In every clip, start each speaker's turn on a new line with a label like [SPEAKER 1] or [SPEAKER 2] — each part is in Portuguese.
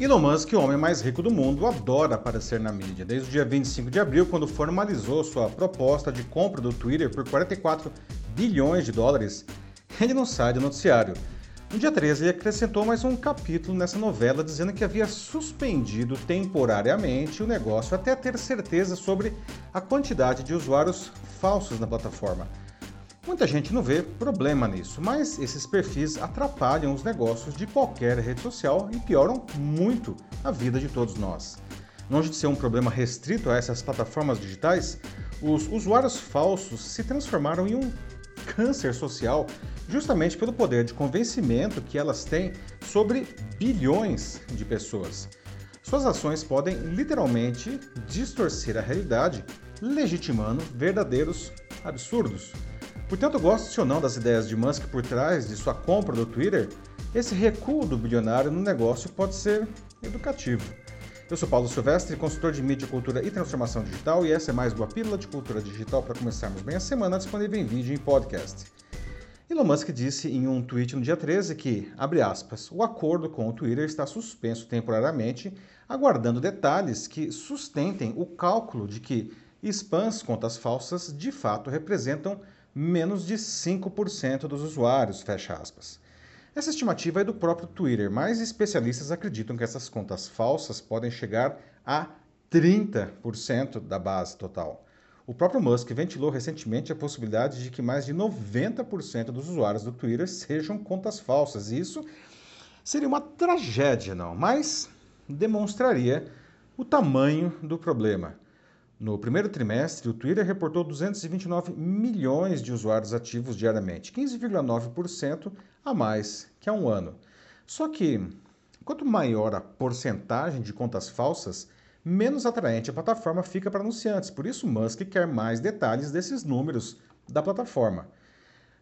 [SPEAKER 1] Elon Musk, o homem mais rico do mundo, adora aparecer na mídia. Desde o dia 25 de abril, quando formalizou sua proposta de compra do Twitter por 44 bilhões de dólares, ele não sai do noticiário. No dia 13, ele acrescentou mais um capítulo nessa novela, dizendo que havia suspendido temporariamente o negócio até ter certeza sobre a quantidade de usuários falsos na plataforma. Muita gente não vê problema nisso, mas esses perfis atrapalham os negócios de qualquer rede social e pioram muito a vida de todos nós. Longe de ser um problema restrito a essas plataformas digitais, os usuários falsos se transformaram em um câncer social justamente pelo poder de convencimento que elas têm sobre bilhões de pessoas. Suas ações podem literalmente distorcer a realidade, legitimando verdadeiros absurdos. Portanto, goste ou não das ideias de Musk por trás de sua compra do Twitter, esse recuo do bilionário no negócio pode ser educativo. Eu sou Paulo Silvestre, consultor de mídia, cultura e transformação digital, e essa é mais uma pílula de cultura digital para começarmos bem a semana, disponível em vídeo e em podcast. Elon Musk disse em um tweet no dia 13 que, abre aspas, o acordo com o Twitter está suspenso temporariamente, aguardando detalhes que sustentem o cálculo de que spams, contas falsas, de fato representam menos de 5% dos usuários, fecha aspas. Essa estimativa é do próprio Twitter, mas especialistas acreditam que essas contas falsas podem chegar a 30% da base total. O próprio Musk ventilou recentemente a possibilidade de que mais de 90% dos usuários do Twitter sejam contas falsas. Isso seria uma tragédia, não, mas demonstraria o tamanho do problema. No primeiro trimestre, o Twitter reportou 229 milhões de usuários ativos diariamente, 15,9% a mais que há um ano. Só que, quanto maior a porcentagem de contas falsas, menos atraente a plataforma fica para anunciantes. Por isso, Musk quer mais detalhes desses números da plataforma.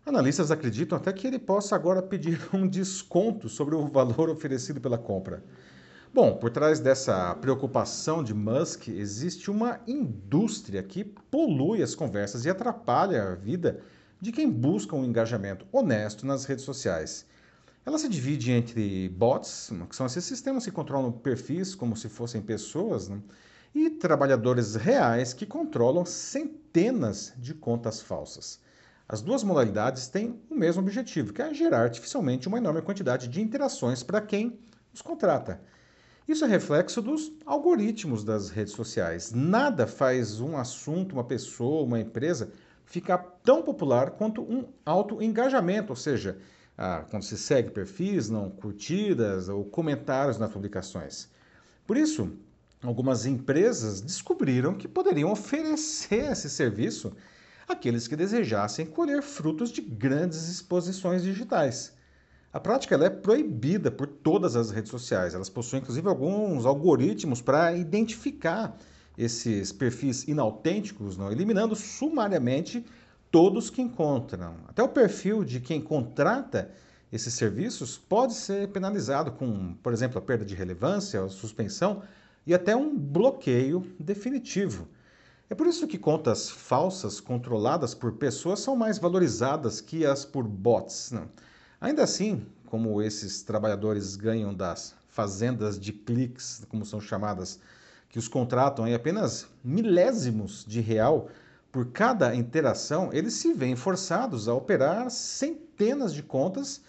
[SPEAKER 1] Analistas acreditam até que ele possa agora pedir um desconto sobre o valor oferecido pela compra. Bom, por trás dessa preocupação de Musk existe uma indústria que polui as conversas e atrapalha a vida de quem busca um engajamento honesto nas redes sociais. Ela se divide entre bots, que são esses sistemas que controlam perfis como se fossem pessoas, né? e trabalhadores reais que controlam centenas de contas falsas. As duas modalidades têm o mesmo objetivo, que é gerar artificialmente uma enorme quantidade de interações para quem os contrata. Isso é reflexo dos algoritmos das redes sociais. Nada faz um assunto, uma pessoa, uma empresa ficar tão popular quanto um alto engajamento, ou seja, ah, quando se segue perfis, não curtidas ou comentários nas publicações. Por isso, algumas empresas descobriram que poderiam oferecer esse serviço àqueles que desejassem colher frutos de grandes exposições digitais. A prática é proibida por todas as redes sociais. Elas possuem, inclusive, alguns algoritmos para identificar esses perfis inautênticos, não? eliminando sumariamente todos que encontram. Até o perfil de quem contrata esses serviços pode ser penalizado com, por exemplo, a perda de relevância, a suspensão e até um bloqueio definitivo. É por isso que contas falsas controladas por pessoas são mais valorizadas que as por bots. Não? Ainda assim, como esses trabalhadores ganham das fazendas de cliques, como são chamadas, que os contratam em apenas milésimos de real por cada interação, eles se veem forçados a operar centenas de contas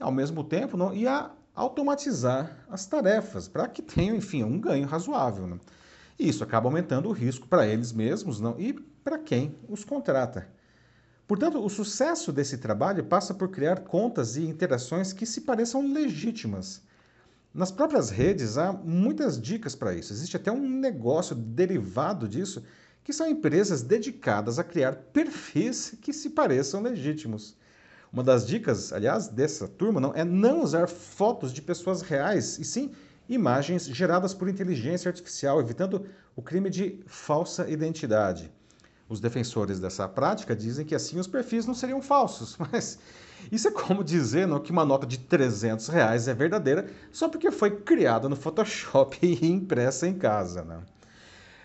[SPEAKER 1] ao mesmo tempo não? e a automatizar as tarefas para que tenham, enfim, um ganho razoável. Não? E isso acaba aumentando o risco para eles mesmos não? e para quem os contrata. Portanto, o sucesso desse trabalho passa por criar contas e interações que se pareçam legítimas. Nas próprias redes há muitas dicas para isso. Existe até um negócio derivado disso, que são empresas dedicadas a criar perfis que se pareçam legítimos. Uma das dicas, aliás, dessa turma não, é não usar fotos de pessoas reais, e sim imagens geradas por inteligência artificial, evitando o crime de falsa identidade. Os defensores dessa prática dizem que assim os perfis não seriam falsos, mas isso é como dizer não, que uma nota de 300 reais é verdadeira só porque foi criada no Photoshop e impressa em casa. Né?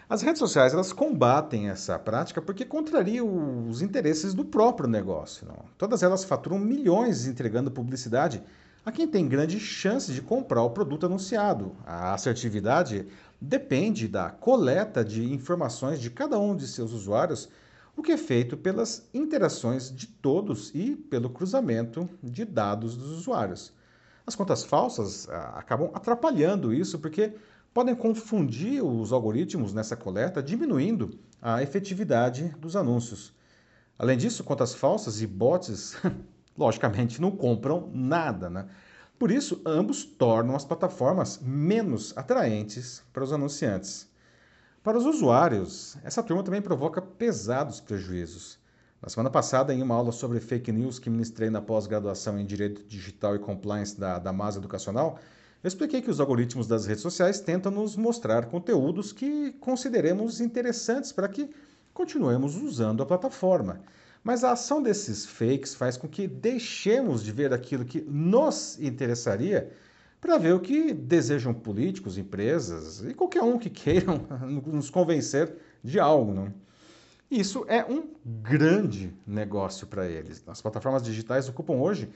[SPEAKER 1] As redes sociais elas combatem essa prática porque contraria os interesses do próprio negócio. Não? Todas elas faturam milhões entregando publicidade a quem tem grande chance de comprar o produto anunciado. A assertividade depende da coleta de informações de cada um de seus usuários, o que é feito pelas interações de todos e pelo cruzamento de dados dos usuários. As contas falsas ah, acabam atrapalhando isso porque podem confundir os algoritmos nessa coleta, diminuindo a efetividade dos anúncios. Além disso, contas falsas e bots, logicamente, não compram nada, né? Por isso, ambos tornam as plataformas menos atraentes para os anunciantes. Para os usuários, essa turma também provoca pesados prejuízos. Na semana passada, em uma aula sobre fake news que ministrei na pós-graduação em Direito Digital e Compliance da, da MAS Educacional, eu expliquei que os algoritmos das redes sociais tentam nos mostrar conteúdos que consideremos interessantes para que continuemos usando a plataforma. Mas a ação desses fakes faz com que deixemos de ver aquilo que nos interessaria para ver o que desejam políticos, empresas e qualquer um que queiram nos convencer de algo. Não? Isso é um grande negócio para eles. As plataformas digitais ocupam hoje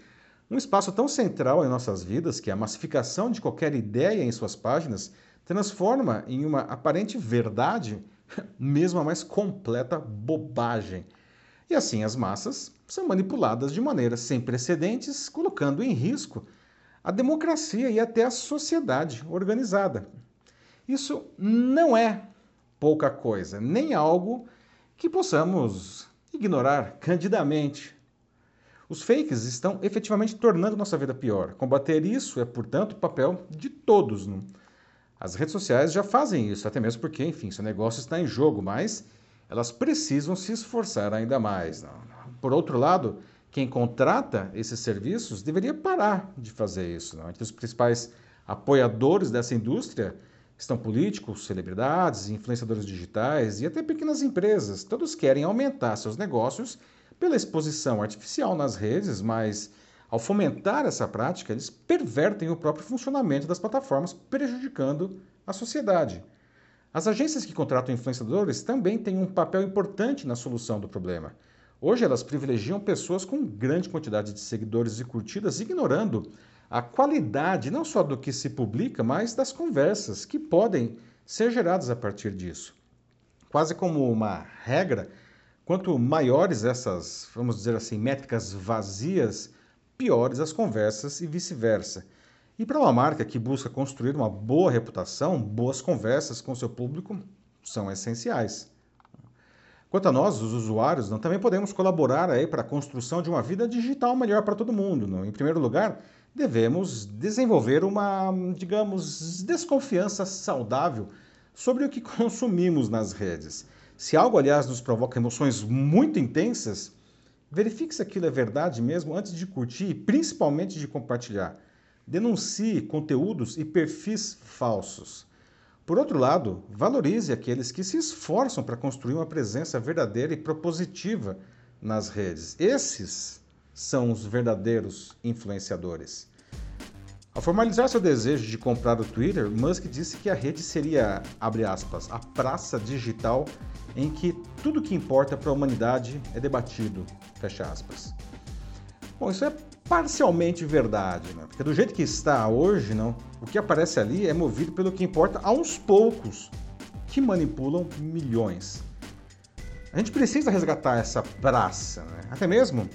[SPEAKER 1] um espaço tão central em nossas vidas que a massificação de qualquer ideia em suas páginas transforma em uma aparente verdade, mesmo a mais completa bobagem. E assim as massas são manipuladas de maneira sem precedentes, colocando em risco a democracia e até a sociedade organizada. Isso não é pouca coisa, nem algo que possamos ignorar candidamente. Os fakes estão efetivamente tornando nossa vida pior. Combater isso é, portanto, o papel de todos. Não? As redes sociais já fazem isso, até mesmo porque, enfim, seu negócio está em jogo, mas elas precisam se esforçar ainda mais. Por outro lado, quem contrata esses serviços deveria parar de fazer isso. Não? Entre os principais apoiadores dessa indústria estão políticos, celebridades, influenciadores digitais e até pequenas empresas. Todos querem aumentar seus negócios pela exposição artificial nas redes, mas ao fomentar essa prática, eles pervertem o próprio funcionamento das plataformas, prejudicando a sociedade. As agências que contratam influenciadores também têm um papel importante na solução do problema. Hoje elas privilegiam pessoas com grande quantidade de seguidores e curtidas, ignorando a qualidade não só do que se publica, mas das conversas que podem ser geradas a partir disso. Quase como uma regra, Quanto maiores essas, vamos dizer assim, métricas vazias, piores as conversas e vice-versa. E para uma marca que busca construir uma boa reputação, boas conversas com seu público são essenciais. Quanto a nós, os usuários, não, também podemos colaborar aí para a construção de uma vida digital melhor para todo mundo. Não? Em primeiro lugar, devemos desenvolver uma, digamos, desconfiança saudável sobre o que consumimos nas redes. Se algo, aliás, nos provoca emoções muito intensas, verifique se aquilo é verdade mesmo antes de curtir e principalmente de compartilhar. Denuncie conteúdos e perfis falsos. Por outro lado, valorize aqueles que se esforçam para construir uma presença verdadeira e propositiva nas redes. Esses são os verdadeiros influenciadores. Ao formalizar seu desejo de comprar o Twitter, Musk disse que a rede seria, aspas, a praça digital em que tudo que importa para a humanidade é debatido, fecha aspas. Bom, isso é parcialmente verdade, né? porque do jeito que está hoje, não, o que aparece ali é movido pelo que importa a uns poucos que manipulam milhões. A gente precisa resgatar essa praça, né? até mesmo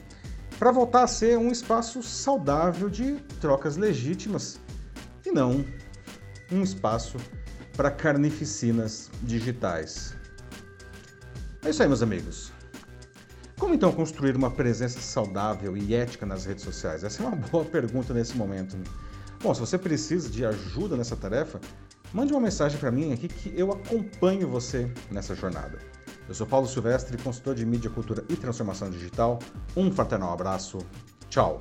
[SPEAKER 1] para voltar a ser um espaço saudável de trocas legítimas e não um espaço para carnificinas digitais. É isso aí, meus amigos. Como então construir uma presença saudável e ética nas redes sociais? Essa é uma boa pergunta nesse momento. Bom, se você precisa de ajuda nessa tarefa, mande uma mensagem para mim aqui que eu acompanho você nessa jornada. Eu sou Paulo Silvestre, consultor de mídia, cultura e transformação digital. Um fraternal abraço. Tchau.